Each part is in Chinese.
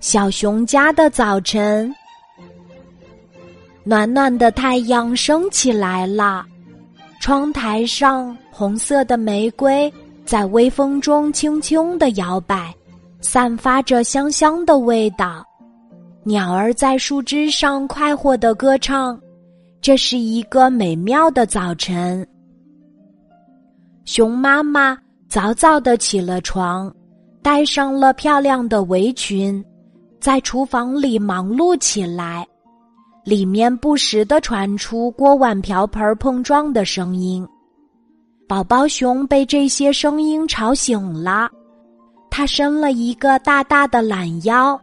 小熊家的早晨，暖暖的太阳升起来了，窗台上红色的玫瑰在微风中轻轻的摇摆，散发着香香的味道。鸟儿在树枝上快活的歌唱，这是一个美妙的早晨。熊妈妈早早的起了床。戴上了漂亮的围裙，在厨房里忙碌起来，里面不时的传出锅碗瓢盆碰撞的声音。宝宝熊被这些声音吵醒了，他伸了一个大大的懒腰。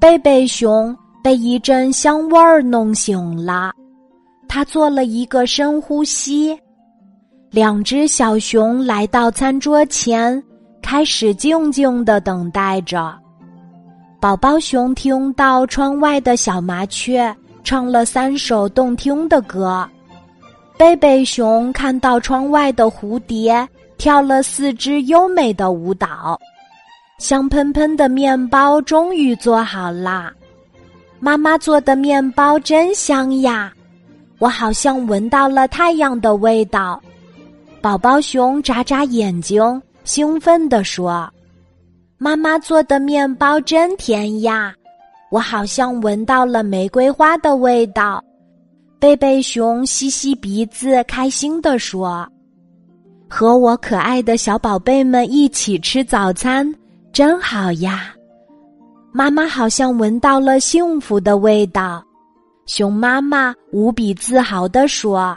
贝贝熊被一阵香味儿弄醒了，他做了一个深呼吸。两只小熊来到餐桌前。开始静静的等待着。宝宝熊听到窗外的小麻雀唱了三首动听的歌，贝贝熊看到窗外的蝴蝶跳了四支优美的舞蹈。香喷喷的面包终于做好啦！妈妈做的面包真香呀，我好像闻到了太阳的味道。宝宝熊眨眨眼睛。兴奋地说：“妈妈做的面包真甜呀，我好像闻到了玫瑰花的味道。”贝贝熊吸吸鼻子，开心地说：“和我可爱的小宝贝们一起吃早餐，真好呀！”妈妈好像闻到了幸福的味道，熊妈妈无比自豪地说。